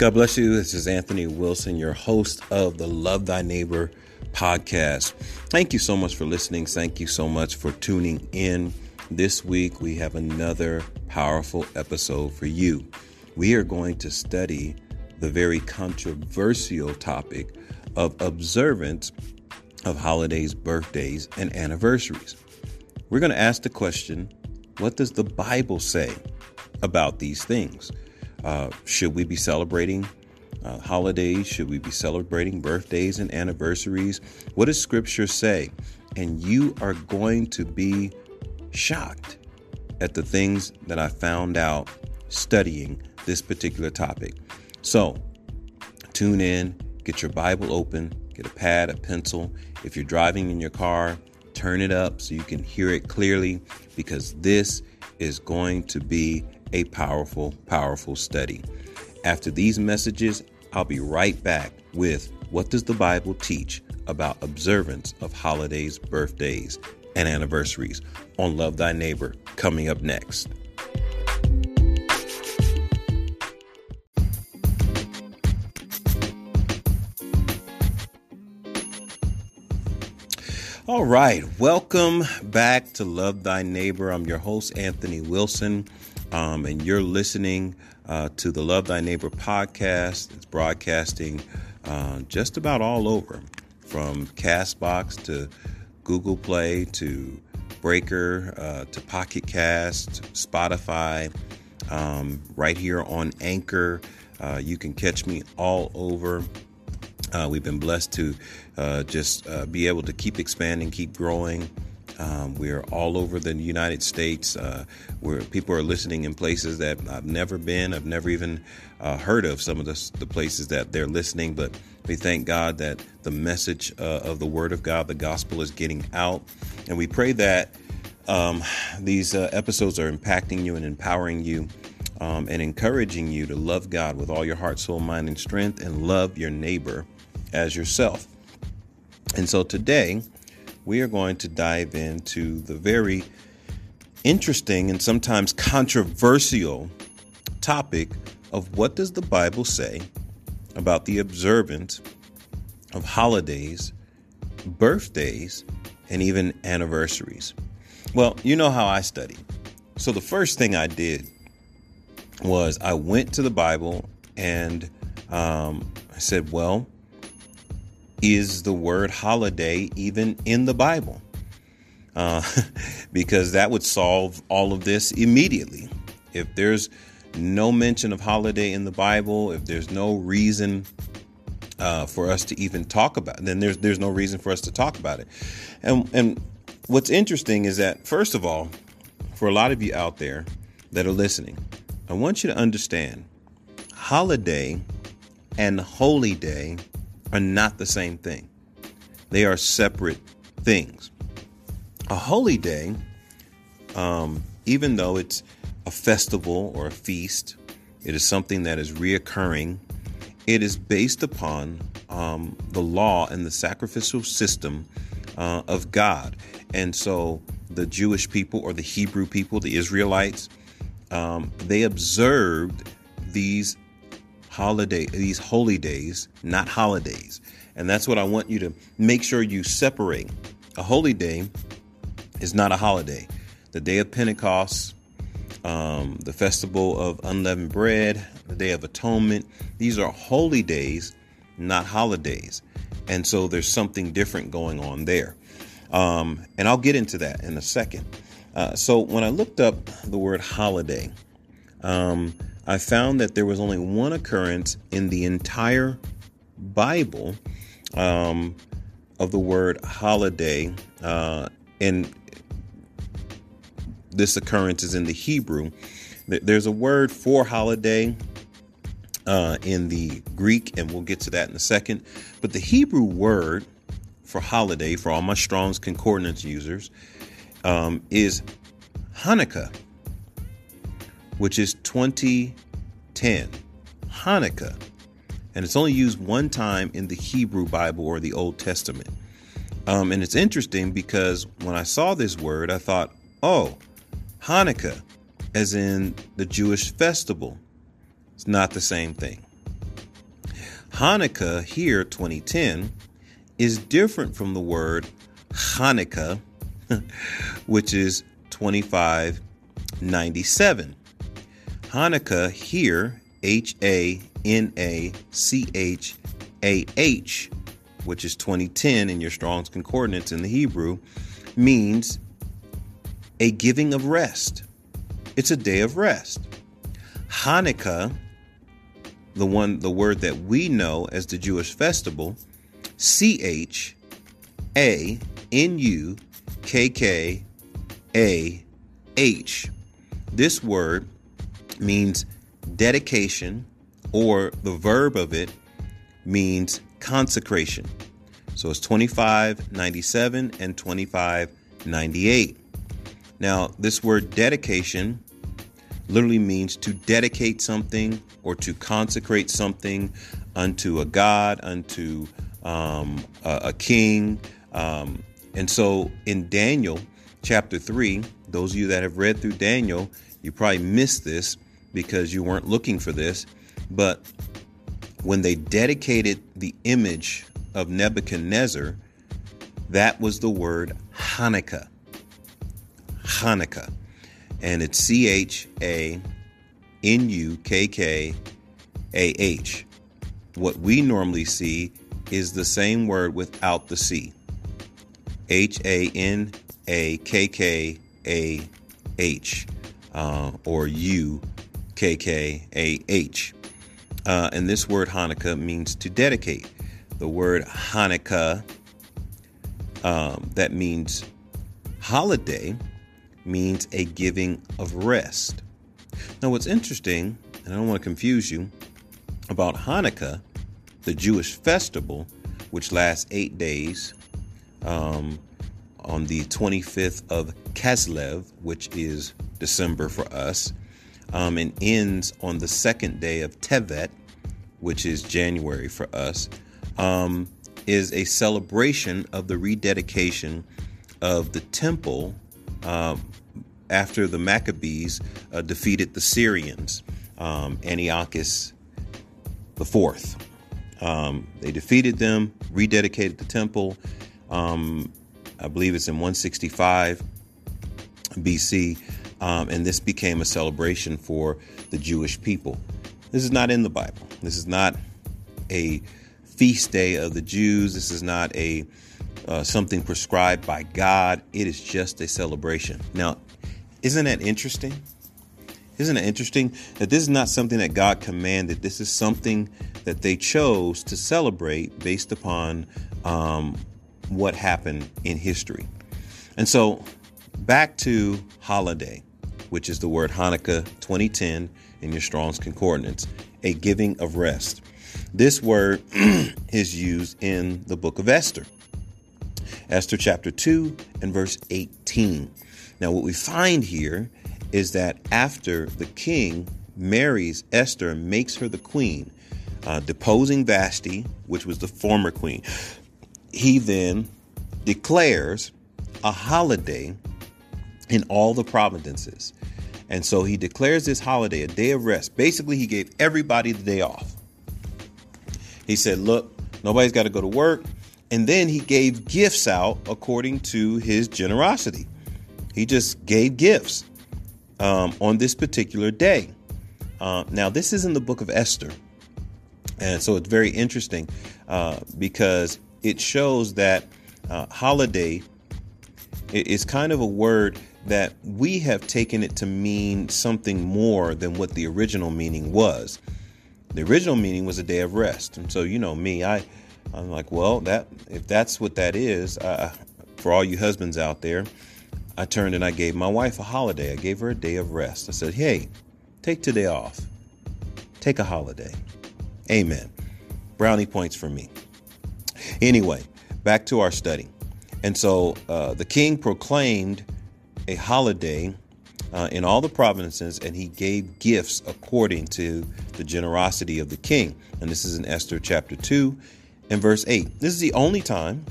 God bless you. This is Anthony Wilson, your host of the Love Thy Neighbor podcast. Thank you so much for listening. Thank you so much for tuning in. This week, we have another powerful episode for you. We are going to study the very controversial topic of observance of holidays, birthdays, and anniversaries. We're going to ask the question what does the Bible say about these things? Uh, should we be celebrating uh, holidays? Should we be celebrating birthdays and anniversaries? What does Scripture say? And you are going to be shocked at the things that I found out studying this particular topic. So, tune in, get your Bible open, get a pad, a pencil. If you're driving in your car, turn it up so you can hear it clearly because this is going to be a powerful, powerful study. After these messages, I'll be right back with what does the Bible teach about observance of holidays, birthdays, and anniversaries on Love Thy Neighbor coming up next. All right, welcome back to Love Thy Neighbor. I'm your host, Anthony Wilson, um, and you're listening uh, to the Love Thy Neighbor podcast. It's broadcasting uh, just about all over, from Castbox to Google Play to Breaker uh, to Pocket Cast, Spotify, um, right here on Anchor. Uh, you can catch me all over. Uh, we've been blessed to uh, just be able to keep expanding, keep growing. Um, we're all over the United States uh, where people are listening in places that I've never been. I've never even uh, heard of some of the, the, places that they're listening, but we thank God that the message uh, of the Word of God, the gospel, is getting out. And we pray that um, these episodes are impacting you and empowering you um, and encouraging you to love God with all your heart, soul, mind, and strength, and love your neighbor as yourself. And so today, we are going to dive into the very interesting and sometimes controversial topic of what does the Bible say about the observance of holidays, birthdays, and even anniversaries. Well, you know how I study. So the first thing I did was I went to the Bible and um, I said, well, is the word holiday even in the Bible? Uh, because that would solve all of this immediately. If there's no mention of holiday in the Bible, if there's no reason uh, for us to even talk about, it, then there's there's no reason for us to talk about it. And and what's interesting is that first of all, for a lot of you out there that are listening, I want you to understand holiday and holy day are not the same thing. They are separate things. A holy day, um, even though it's a festival or a feast, it is something that is reoccurring. It is based upon um, the law and the sacrificial system uh, of God. And so the Jewish people or the Hebrew people, the Israelites, um, they observed these holiday these holy days, not holidays. And that's what I want you to make sure you separate. A holy day is not a holiday. The day of Pentecost, um, the festival of unleavened bread, the day of atonement, these are holy days, not holidays. And so there's something different going on there. Um, and I'll get into that in a second. Uh, so when I looked up the word holiday, um, I found that there was only one occurrence in the entire Bible um, of the word holiday. Uh, and this occurrence is in the Hebrew. There's a word for holiday uh, in the Greek, and we'll get to that in a second. But the Hebrew word for holiday, for all my Strong's Concordance users, um, is Hanukkah which is 2010, Hanukkah. And it's only used one time in the Hebrew Bible or the Old Testament. Um, and it's interesting because when I saw this word, I thought, oh, Hanukkah, as in the Jewish festival. It's not the same thing. Hanukkah here, 2010, is different from the word Hanukkah, which is 2597. Hanukkah here, H A N A C H A H, which is 2010 in your Strong's Concordance in the Hebrew, means a giving of rest. It's a day of rest. Hanukkah, the one the word that we know as the Jewish festival, C H A N U K K A H. This word means dedication, or the verb of it means consecration. So it's 2597 and 2598. Now, this word dedication literally means to dedicate something or to consecrate something unto a god, unto um, a, a, king. Um, and so in Daniel chapter 3, those of you that have read through Daniel, you probably missed this because you weren't looking for this. But when they dedicated the image of Nebuchadnezzar, that was the word Hanukkah. Hanukkah. And it's C H A N U K K A H. What we normally see is the same word without the C. H A N A K K A H uh, or U K K A H. Uh, and this word Hanukkah means to dedicate. The word Hanukkah, um, that means holiday, means a giving of rest. Now, what's interesting, and I don't want to confuse you, about Hanukkah, the Jewish festival, which lasts eight days, um, on the 25th of Kislev, which is December for us, um, and ends on the second day of Tevet, which is January for us, um, is a celebration of the rededication of the temple um, after the Maccabees uh, defeated the Syrians, um, Antiochus fourth. Um, they defeated them, rededicated the temple. Um, I believe it's in 165 BC, um, and this became a celebration for the Jewish people. This is not in the Bible. This is not a feast day of the Jews. This is not a uh, something prescribed by God. It is just a celebration. Now, isn't that interesting? Isn't it interesting that this is not something that God commanded? This is something that they chose to celebrate based upon um, what happened in history. And so, back to holiday, which is the word Hanukkah 2010 in your Strong's Concordance, a giving of rest. This word is used in the book of Esther. Esther chapter 2 and verse 18. Now, what we find here is that after the king marries Esther and makes her the queen, uh, deposing Vashti, which was the former queen, he then declares a holiday in all the provinces. And so he declares this holiday a day of rest. Basically, he gave everybody the day off. He said, Look, nobody's got to go to work. And then he gave gifts out according to his generosity. He just gave gifts um, on this particular day. Uh, now, this is in the book of Esther. And so it's very interesting uh, because it shows that uh, holiday is kind of a word that we have taken it to mean something more than what the original meaning was. The original meaning was a day of rest. And so, you know, me, I, I'm like, well, that if that's what that is, uh, for all you husbands out there, I turned and I gave my wife a holiday. I gave her a day of rest. I said, hey, take today off. Take a holiday. Amen. Brownie points for me. Anyway, back to our study. And so uh, the king proclaimed a holiday uh, in all the provinces, and he gave gifts according to the generosity of the king. And this is in Esther chapter 2 and verse 8. This is the only time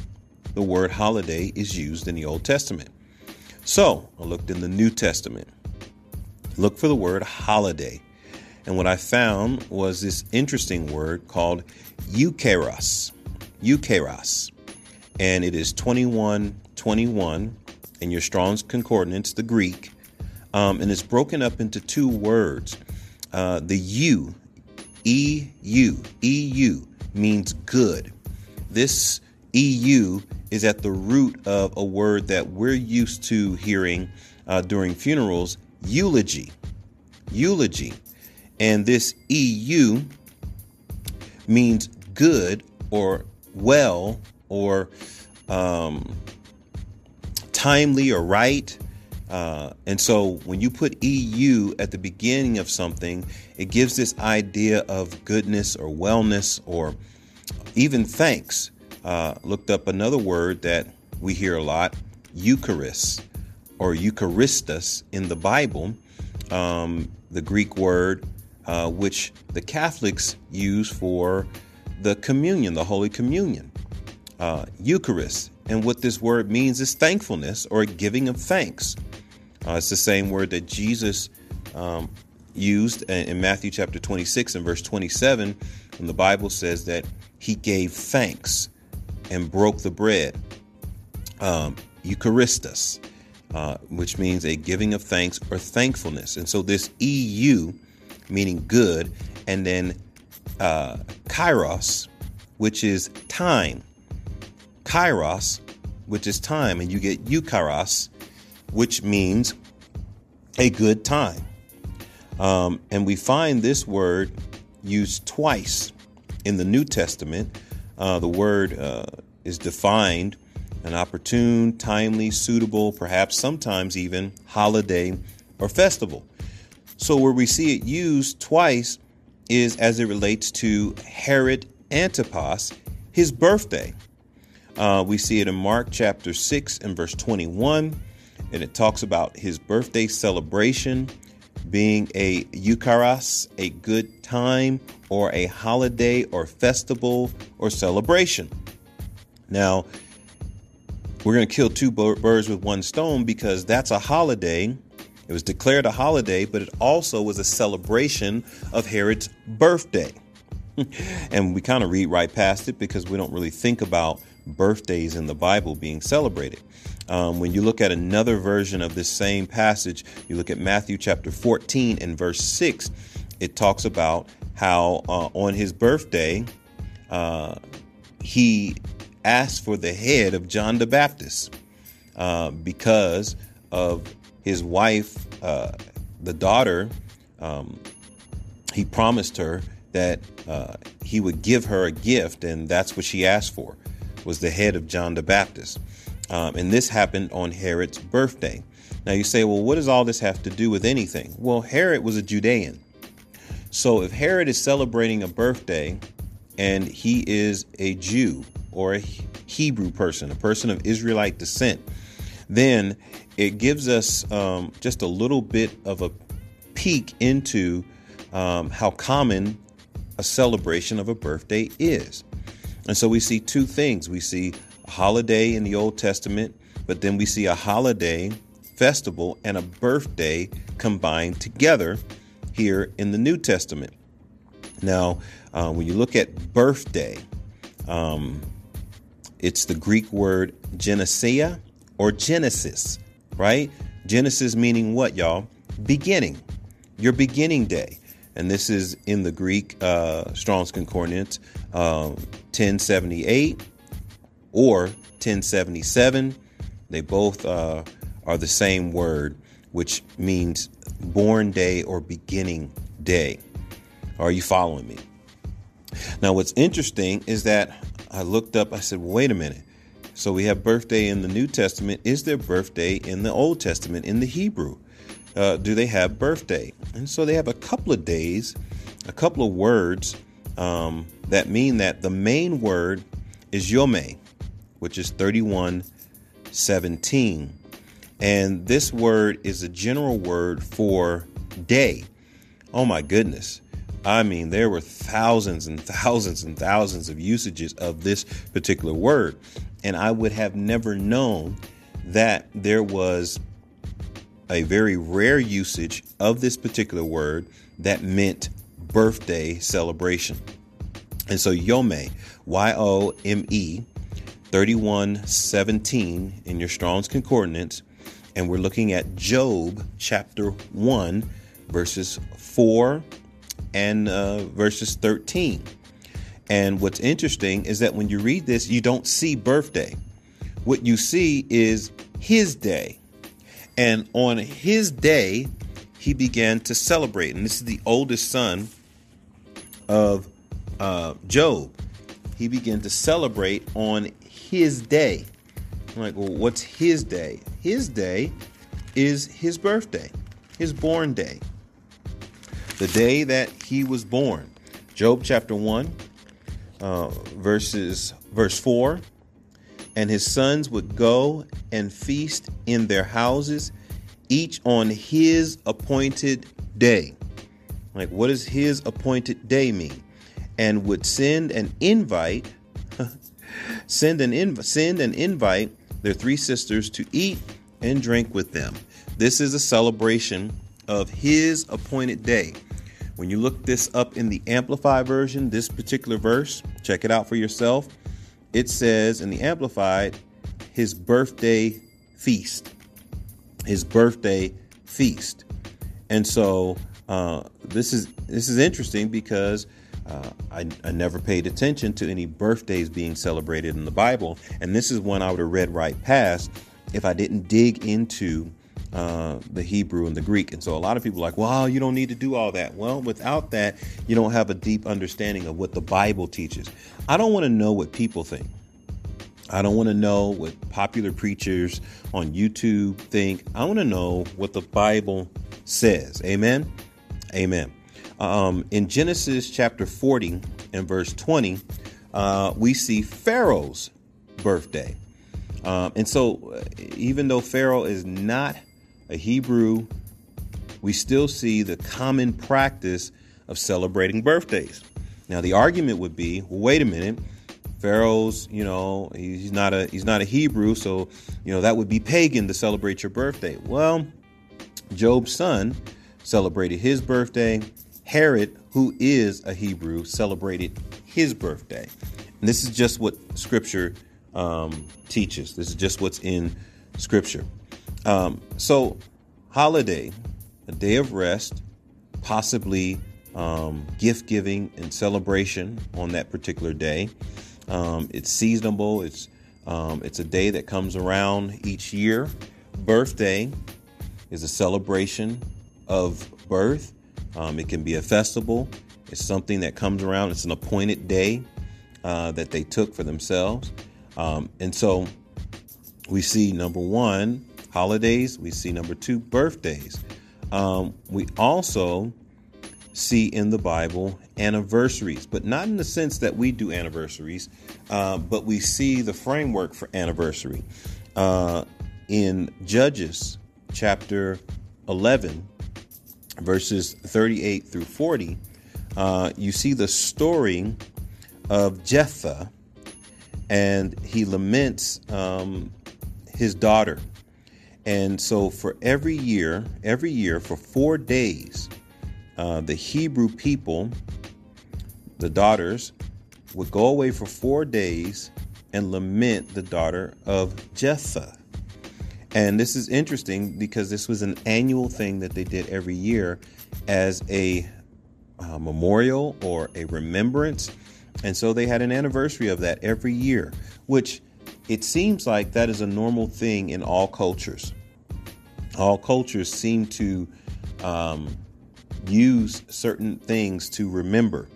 the word holiday is used in the Old Testament. So I looked in the New Testament. Look for the word holiday. And what I found was this interesting word called eukairos. Eukairos. And it is 2121 in your Strong's Concordance, the Greek. Um, and it's broken up into two words. Uh, the U, E U, E U means good. This EU is at the root of a word that we're used to hearing uh, during funerals eulogy. Eulogy. And this EU means good or well or um, timely or right. Uh, and so when you put EU at the beginning of something, it gives this idea of goodness or wellness or even thanks. Uh, looked up another word that we hear a lot Eucharist or Eucharistus in the Bible, um, the Greek word uh, which the Catholics use for the communion, the Holy Communion, uh, Eucharist. And what this word means is thankfulness or giving of thanks. Uh, it's the same word that Jesus um, used in Matthew chapter 26 and verse 27 when the Bible says that he gave thanks and broke the bread. Um, Eucharistus, uh, which means a giving of thanks or thankfulness. And so this EU, meaning good, and then uh, kairos, which is time. Kairos, which is time, and you get eukairos, which means a good time. Um, and we find this word used twice in the New Testament. Uh, the word uh, is defined an opportune, timely, suitable, perhaps sometimes even holiday or festival. So, where we see it used twice is as it relates to Herod Antipas, his birthday. Uh, we see it in Mark chapter 6 and verse 21, and it talks about his birthday celebration being a Eucharis, a good time, or a holiday or festival or celebration. Now, we're going to kill two birds with one stone because that's a holiday. It was declared a holiday, but it also was a celebration of Herod's birthday. and we kind of read right past it because we don't really think about birthdays in the Bible being celebrated. Um, when you look at another version of this same passage, you look at Matthew chapter 14 and verse 6, it talks about how uh, on his birthday, uh, he asked for the head of John the Baptist uh, because of his wife, uh, the daughter. Um, he promised her that uh, he would give her a gift, and that's what she asked for was the head of John the Baptist. Um, and this happened on Herod's birthday. Now you say, well, what does all this have to do with anything? Well, Herod was a Judean. So if Herod is celebrating a birthday and he is a Jew or a Hebrew person, a person of Israelite descent, then it gives us um, just a little bit of a peek into um, how common a celebration of a birthday is. And so we see two things. We see a holiday in the Old Testament, but then we see a holiday festival and a birthday combined together here in the New Testament. Now, uh, when you look at birthday, um, it's the Greek word genesia or Genesis, right? Genesis meaning what, y'all? Beginning, your beginning day. And this is in the Greek uh, Strong's Concordance, uh, 1078 or 1077. They both uh, are the same word, which means born day or beginning day. Are you following me? Now, what's interesting is that I looked up, I said, well, wait a minute. So we have birthday in the New Testament. Is there birthday in the Old Testament, in the Hebrew? Uh, do they have birthday? And so they have a couple of days, a couple of words um, that mean that the main word is Yome, which is 3117. And this word is a general word for day. Oh my goodness. I mean, there were thousands and thousands and thousands of usages of this particular word. And I would have never known that there was a very rare usage of this particular word that meant birthday celebration. And so Yome, Y O M E, 3117 in your Strong's Concordance, and we're looking at Job chapter 1, verses 4 and uh, verses 13. And what's interesting is that when you read this, you don't see birthday. What you see is his day. And on his day, he began to celebrate. And this is the oldest son of uh, Job. He began to celebrate on his day. I'm like, well, what's his day? His day is his birthday, his born day, the day that he was born. Job chapter 1, uh, verses verse 4 and his sons would go and feast in their houses each on his appointed day. Like what does his appointed day mean? And would send an invite send an inv- send an invite their three sisters to eat and drink with them. This is a celebration of his appointed day. When you look this up in the Amplified version, this particular verse, check it out for yourself. It says in the Amplified, his birthday feast. His birthday feast. And so uh, this is this is interesting because uh, I, I, never paid attention to any birthdays being celebrated in the Bible, and this is one I would have read right past if I didn't dig into uh, the Hebrew and the Greek. And so a lot of people are like, well, you don't need to do all that. Well, without that, you don't have a deep understanding of what the Bible teaches. I don't want to know what people think. I don't want to know what popular preachers on YouTube think. I want to know what the Bible says. Amen. Amen. Um, in Genesis chapter 40 and verse 20, uh, we see Pharaoh's birthday. Um, and so, uh, even though Pharaoh is not a Hebrew, we still see the common practice of celebrating birthdays. Now, the argument would be, well, wait a minute, Pharaoh's, you know, he's not a he's not a Hebrew, so you know that would be pagan to celebrate your birthday. Well, Job's son celebrated his birthday. Herod, who is a Hebrew, celebrated his birthday. And this is just what Scripture um, teaches. This is just what's in Scripture. Um, so, holiday, a day of rest, possibly um, gift giving and celebration on that particular day. Um, it's seasonable. It's um, it's a day that comes around each year. Birthday is a celebration of birth. Um, it can be a festival. It's something that comes around. It's an appointed day uh, that they took for themselves. Um, and so we see number one, holidays. We see number two, birthdays. Um, we also see in the Bible anniversaries, but not in the sense that we do anniversaries, uh, but we see the framework for anniversary. Uh, in Judges chapter 11, verses 38 through 40, uh, you see the story of Jephthah, and he laments um, his daughter and so for every year, every year for four days, uh, the Hebrew people, the daughters, would go away for four days and lament the daughter of Jephthah. And this is interesting because this was an annual thing that they did every year as a uh, memorial or a remembrance. And so they had an anniversary of that every year, which it seems like that is a normal thing in all cultures. All cultures seem to um, use certain things to remember.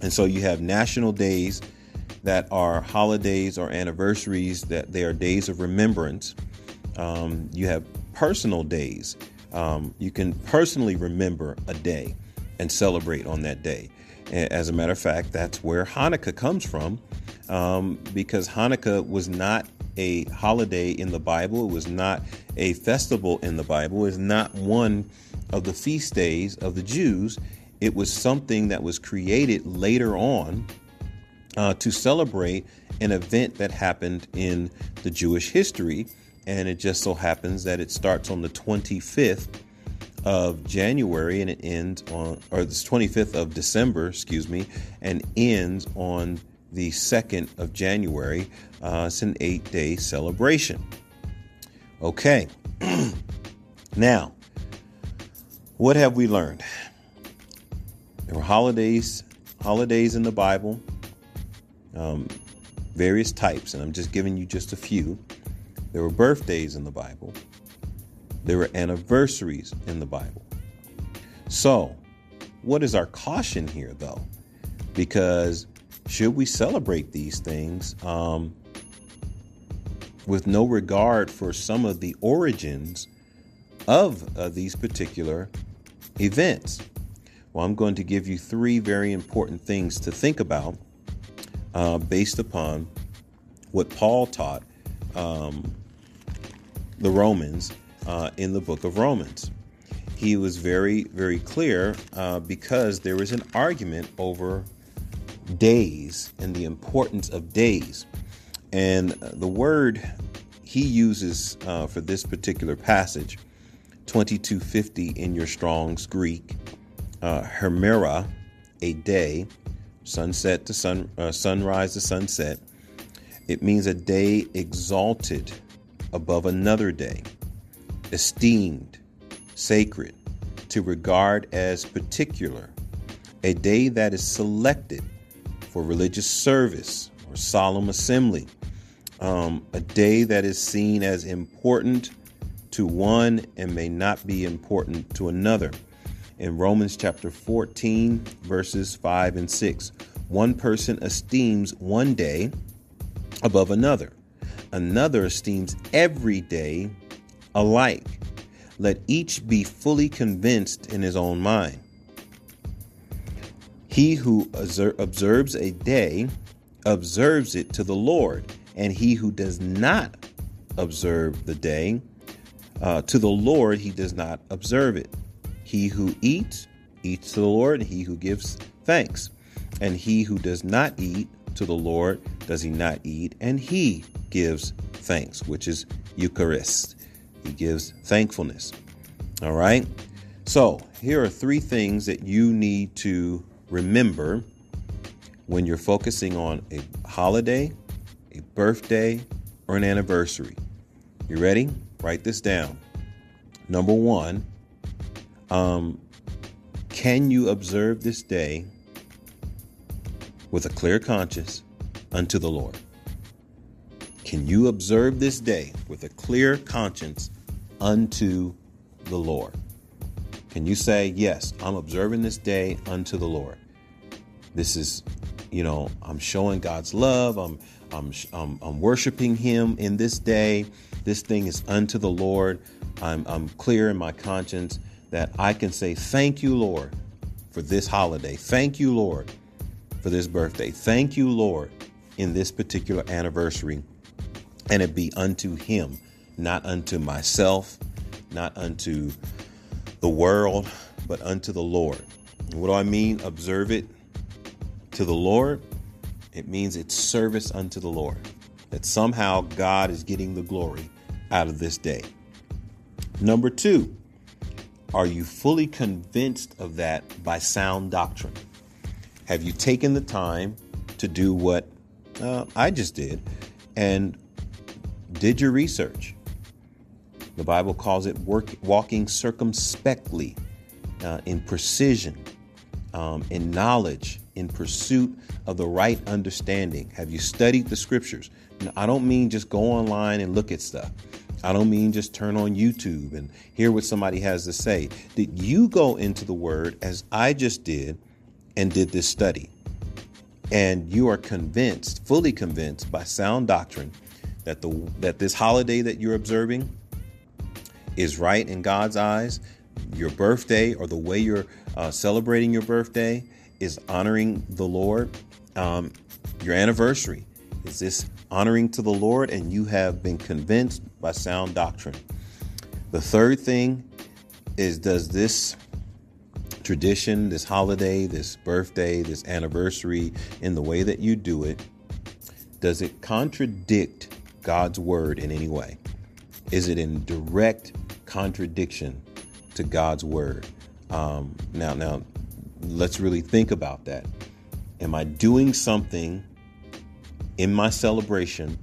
And so you have national days that are holidays or anniversaries, that they are days of remembrance. Um, you have personal days. Um, you can personally remember a day and celebrate on that day. As a matter of fact, that's where Hanukkah comes from um, because Hanukkah was not a holiday in the Bible. It was not a festival in the Bible. It's not one of the feast days of the Jews. It was something that was created later on uh, to celebrate an event that happened in the Jewish history. and it just so happens that it starts on the 25th of January and it ends on, or the 25th of December, excuse me, and ends on the 2nd of January. Uh, it's an eight day celebration. Okay. now, what have we learned? There were holidays, holidays in the Bible, um, various types, and I'm just giving you just a few. There were birthdays in the Bible. There were anniversaries in the Bible. So, what is our caution here, though? Because should we celebrate these things um, with no regard for some of the origins of uh, these particular events? Well, I'm going to give you three very important things to think about uh, based upon what Paul taught um, the Romans uh, in the book of Romans. He was very, very clear uh, because there was an argument over days and the importance of days. And the word he uses uh, for this particular passage, 2250 in your Strong's Greek, uh, Hemera, a day, sunset to sun, uh, sunrise to sunset. It means a day exalted above another day, esteemed, sacred, to regard as particular, a day that is selected for religious service or solemn assembly, um, a day that is seen as important to one and may not be important to another. In Romans chapter 14, verses 5 and 6, one person esteems one day above another another esteems every day alike. Let each be fully convinced in his own mind. He who observes a day observes it to the Lord, and he who does not observe the day uh, to the Lord, he does not observe it. He who eats, eats to the Lord, and he who gives thanks. And he who does not eat to the Lord, does he not eat, and he gives thanks, which is Eucharist. He gives thankfulness. All right. So here are three things that you need to remember when you're focusing on a holiday, a birthday, or an anniversary. You ready? Write this down. Number one, um, can you observe this day with a clear conscience unto the Lord? Can you observe this day with a clear conscience unto the Lord? Can you say, Yes, I'm observing this day unto the Lord? This is, you know, I'm showing God's love. I'm, I'm, I'm, I'm worshiping Him in this day. This thing is unto the Lord. I'm, I'm clear in my conscience that I can say, Thank you, Lord, for this holiday. Thank you, Lord, for this birthday. Thank you, Lord, in this particular anniversary. And it be unto Him, not unto myself, not unto the world, but unto the Lord. what do I mean? Observe it to the Lord. It means it's service unto the Lord. That somehow God is getting the glory out of this day. Number two, are you fully convinced of that by sound doctrine? Have you taken the time to do what uh, I just did and did your research? The Bible calls it work, walking circumspectly, uh, in precision, um, in knowledge, in pursuit of the right understanding. Have you studied the scriptures? Now, I don't mean just go online and look at stuff. I don't mean just turn on YouTube and hear what somebody has to say. Did you go into the Word as I just did and did this study. And you are convinced, fully convinced by sound doctrine that the that this holiday that you're observing is right in God's eyes. Your birthday or the way you're uh, celebrating your birthday is honoring the Lord. Um, your anniversary is this honoring to the Lord, and you have been convinced by sound doctrine. The third thing is does this tradition, this holiday, this birthday, this anniversary, in the way that you do it, does it contradict God's word in any way? Is it in direct contradiction to God's word? Um, now, now, let's really think about that. Am I doing something in my celebration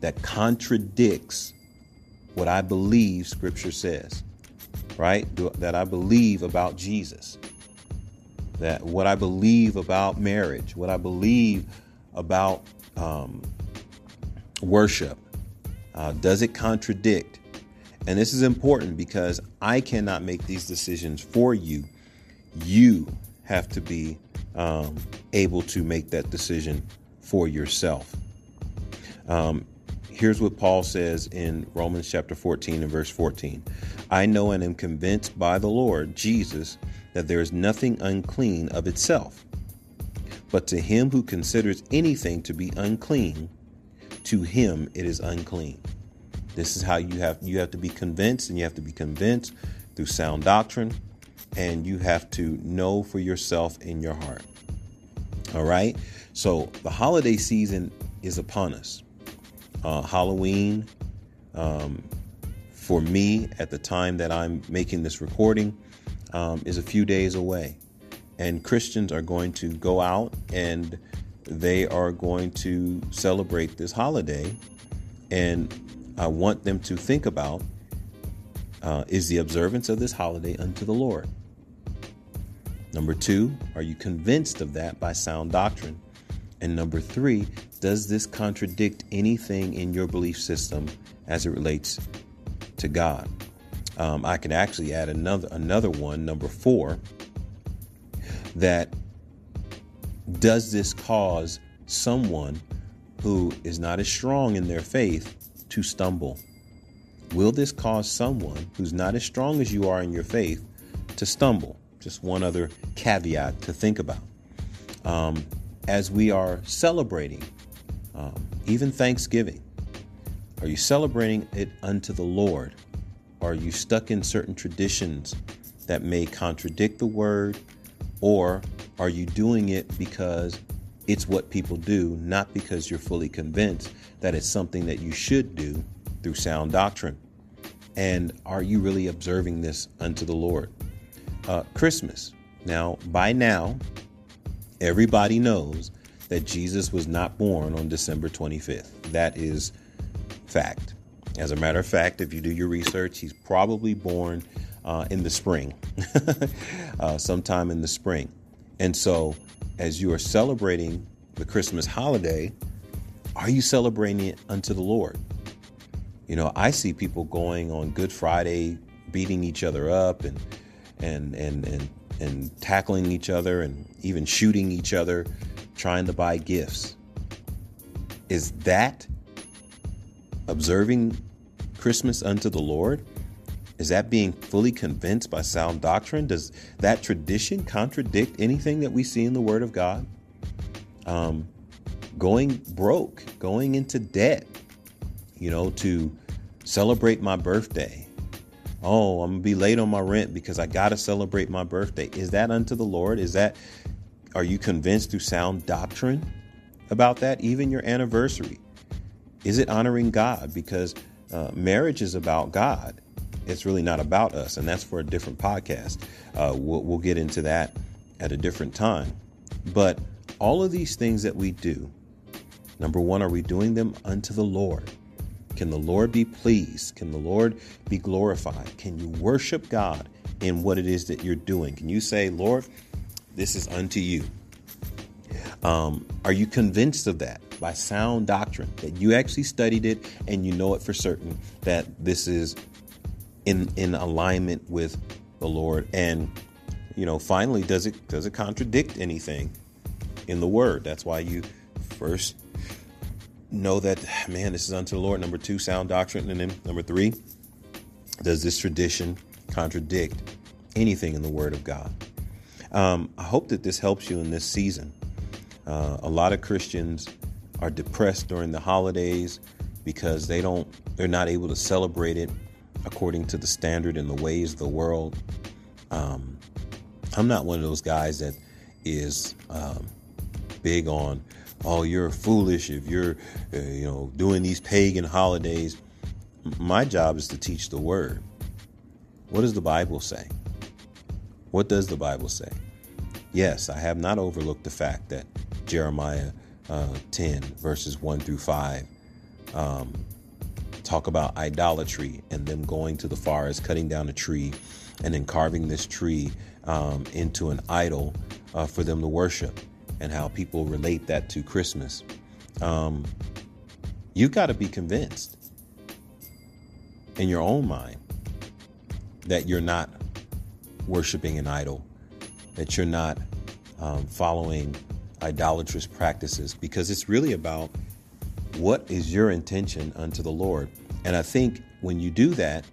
that contradicts what I believe Scripture says? Right? Do, that I believe about Jesus. That what I believe about marriage, what I believe about um, worship, uh, does it contradict? And this is important because I cannot make these decisions for you. You have to be um, able to make that decision for yourself. Um, here's what Paul says in Romans chapter 14 and verse 14 I know and am convinced by the Lord Jesus that there is nothing unclean of itself. But to him who considers anything to be unclean, to him it is unclean. This is how you have you have to be convinced, and you have to be convinced through sound doctrine, and you have to know for yourself in your heart. All right. So the holiday season is upon us. Uh, Halloween, um, for me at the time that I'm making this recording, um, is a few days away and Christians are going to go out and they are going to celebrate this holiday. And I want them to think about uh, is the observance of this holiday unto the Lord? Number two, are you convinced of that by sound doctrine? And number three, does this contradict anything in your belief system as it relates to God? Um, I can actually add another another one, number four, that does this cause someone who is not as strong in their faith to stumble? Will this cause someone who's not as strong as you are in your faith to stumble? Just one other caveat to think about. Um, as we are celebrating, um, even Thanksgiving, are you celebrating it unto the Lord? Are you stuck in certain traditions that may contradict the word or are you doing it because it's what people do, not because you're fully convinced that it's something that you should do through sound doctrine? And are you really observing this unto the Lord? Uh, Christmas. Now, by now, everybody knows that Jesus was not born on December 25th. That is fact. As a matter of fact, if you do your research, he's probably born uh, in the spring, uh, sometime in the spring. And so, as you are celebrating the Christmas holiday, are you celebrating it unto the Lord? You know, I see people going on Good Friday, beating each other up and and and and and tackling each other and even shooting each other, trying to buy gifts. Is that observing Christmas unto the Lord? Is that being fully convinced by sound doctrine? Does that tradition contradict anything that we see in the Word of God? Um, going broke, going into debt, you know, to celebrate my birthday. Oh, I'm gonna be late on my rent because I gotta celebrate my birthday. Is that unto the Lord? Is that, are you convinced through sound doctrine about that? Even your anniversary. Is it honoring God? Because uh, marriage is about God it's really not about us, and that's for a different podcast. Uh, we'll, we'll get into that at a different time. But all of these things that we do, number one, are we doing them unto the Lord? Can the Lord be pleased? Can the Lord be glorified? Can you worship God in what it is that you're doing? Can you say, Lord, this is unto you? Um, are you convinced of that by sound doctrine that you actually studied it and you know it for certain that this is in in alignment with the Lord. And you know, finally, does it does it contradict anything in the Word? That's why you first know that man, this is unto the Lord. Number two, sound doctrine, and then number three, does this tradition contradict anything in the Word of God? Um, I hope that this helps you in this season. Uh, a lot of Christians are depressed during the holidays because they don't they're not able to celebrate it according to the standard and the ways of the world. Um, I'm not one of those guys that is um, big on, oh, you're foolish if you're, uh, you know, doing these pagan holidays. My job is to teach the word. What does the Bible say? What does the Bible say? Yes, I have not overlooked the fact that Jeremiah uh, 10, verses 1 through 5, um, talk about idolatry and them going to the forest, cutting down a tree, and then carving this tree um, into an idol uh, for them to worship, and how people relate that to Christmas. Um, you got to be convinced in your own mind that you're not worshiping an idol, that you're not um, following idolatrous practices, because it's really about what is your intention unto the Lord. And I think when you do that,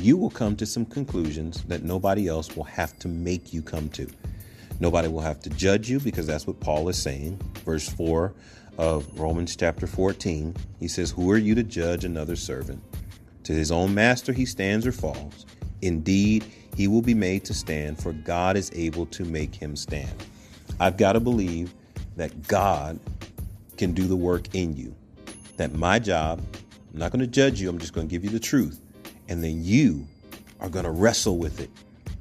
you will come to some conclusions that nobody else will have to make you come to. Nobody will have to judge you because that's what Paul is saying. Verse 4 of Romans chapter 14, he says, Who are you to judge another servant? To his own master he stands or falls. Indeed, he will be made to stand, for God is able to make him stand. I've got to believe that God can do the work in you. That my job, I'm not going to judge you, I'm just going to give you the truth. And then you are going to wrestle with it.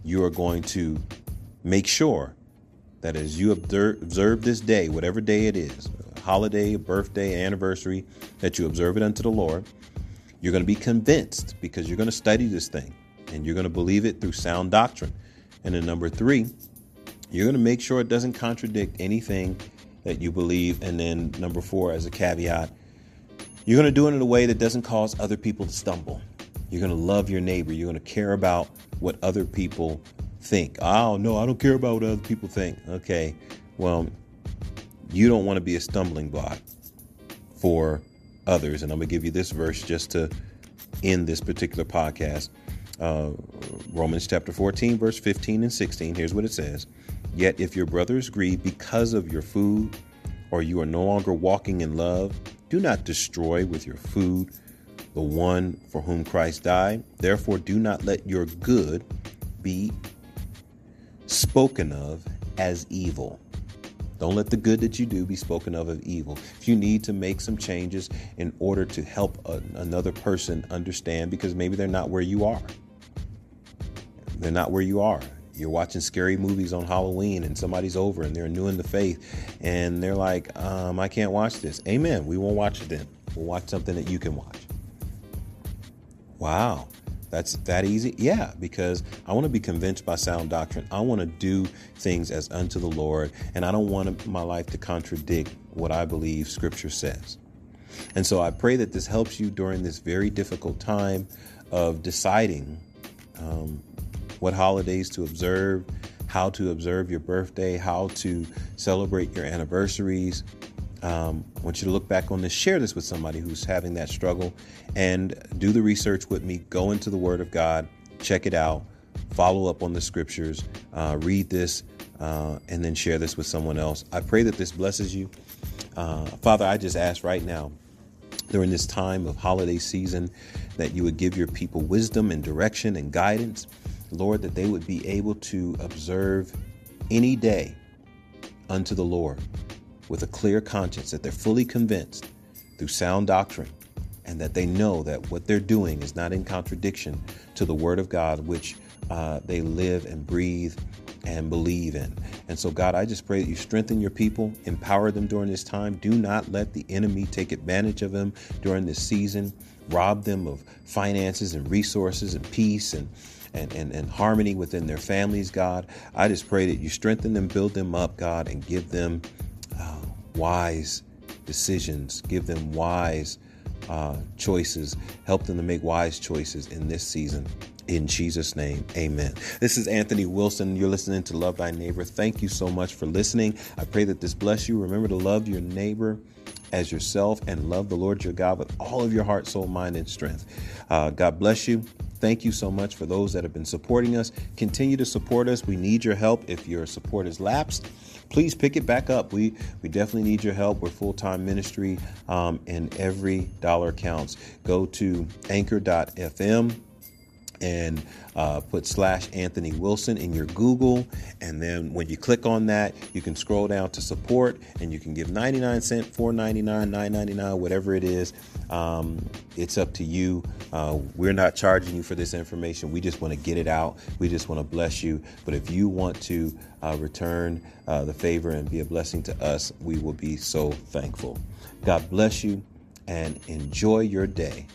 You are going to make sure that as you observe, this day, whatever day it is, holiday, birthday, anniversary, that you observe it unto the Lord, you're going to be convinced because you're going to study this thing and you're going to believe it through sound doctrine. And then number three, you're going to make sure it doesn't contradict anything that you believe. And then number four, as a caveat, you're going to do it in a way that doesn't cause other people to stumble. You're going to love your neighbor. You're going to care about what other people think. Oh, no, I don't care about what other people think. Okay, well, you don't want to be a stumbling block for others. And I'm going to give you this verse just to end this particular podcast. Uh, Romans chapter 14, verse 15 and 16. Here's what it says Yet if your brothers grieve because of your food, or you are no longer walking in love, do not destroy with your food the one for whom Christ died. Therefore, do not let your good be spoken of as evil. Don't let the good that you do be spoken of as evil. If you need to make some changes in order to help a, another person understand, because maybe they're not where you are, they're not where you are. You're watching scary movies on Halloween and somebody's over and they're new in the faith and they're like, um, I can't watch this. Amen. We won't watch it then. We'll watch something that you can watch. Wow. That's that easy? Yeah, because I want to be convinced by sound doctrine. I want to do things as unto the Lord, and I don't want my life to contradict what I believe Scripture says. And so I pray that this helps you during this very difficult time of deciding um, what holidays to observe, how to observe your birthday, how to celebrate your anniversaries. Um, I want you to look back on this, share this with somebody who's having that struggle, and do the research with me. Go into the Word of God, check it out, follow up on the scriptures, uh, read this, uh, and then share this with someone else. I pray that this blesses you. Uh, Father, I just ask right now during this time of holiday season that you would give your people wisdom and direction and guidance. Lord, that they would be able to observe any day unto the Lord with a clear conscience, that they're fully convinced through sound doctrine, and that they know that what they're doing is not in contradiction to the Word of God, which uh, they live and breathe and believe in. And so, God, I just pray that you strengthen your people, empower them during this time. Do not let the enemy take advantage of them during this season, rob them of finances and resources and peace and and, and, and harmony within their families, God. I just pray that you strengthen them, build them up, God, and give them uh, wise decisions, give them wise uh, choices, help them to make wise choices in this season. In Jesus' name, amen. This is Anthony Wilson. You're listening to Love Thy Neighbor. Thank you so much for listening. I pray that this bless you. Remember to love your neighbor as yourself and love the Lord your God with all of your heart, soul, mind, and strength. Uh, God bless you. Thank you so much for those that have been supporting us. Continue to support us. We need your help. If your support has lapsed, please pick it back up. We we definitely need your help. We're full time ministry, um, and every dollar counts. Go to anchor.fm and uh, put slash Anthony Wilson in your Google. And then when you click on that, you can scroll down to support and you can give 99 cent, 4.99, 9.99, whatever it is. Um, it's up to you. Uh, we're not charging you for this information. We just want to get it out. We just want to bless you. But if you want to uh, return uh, the favor and be a blessing to us, we will be so thankful. God bless you and enjoy your day.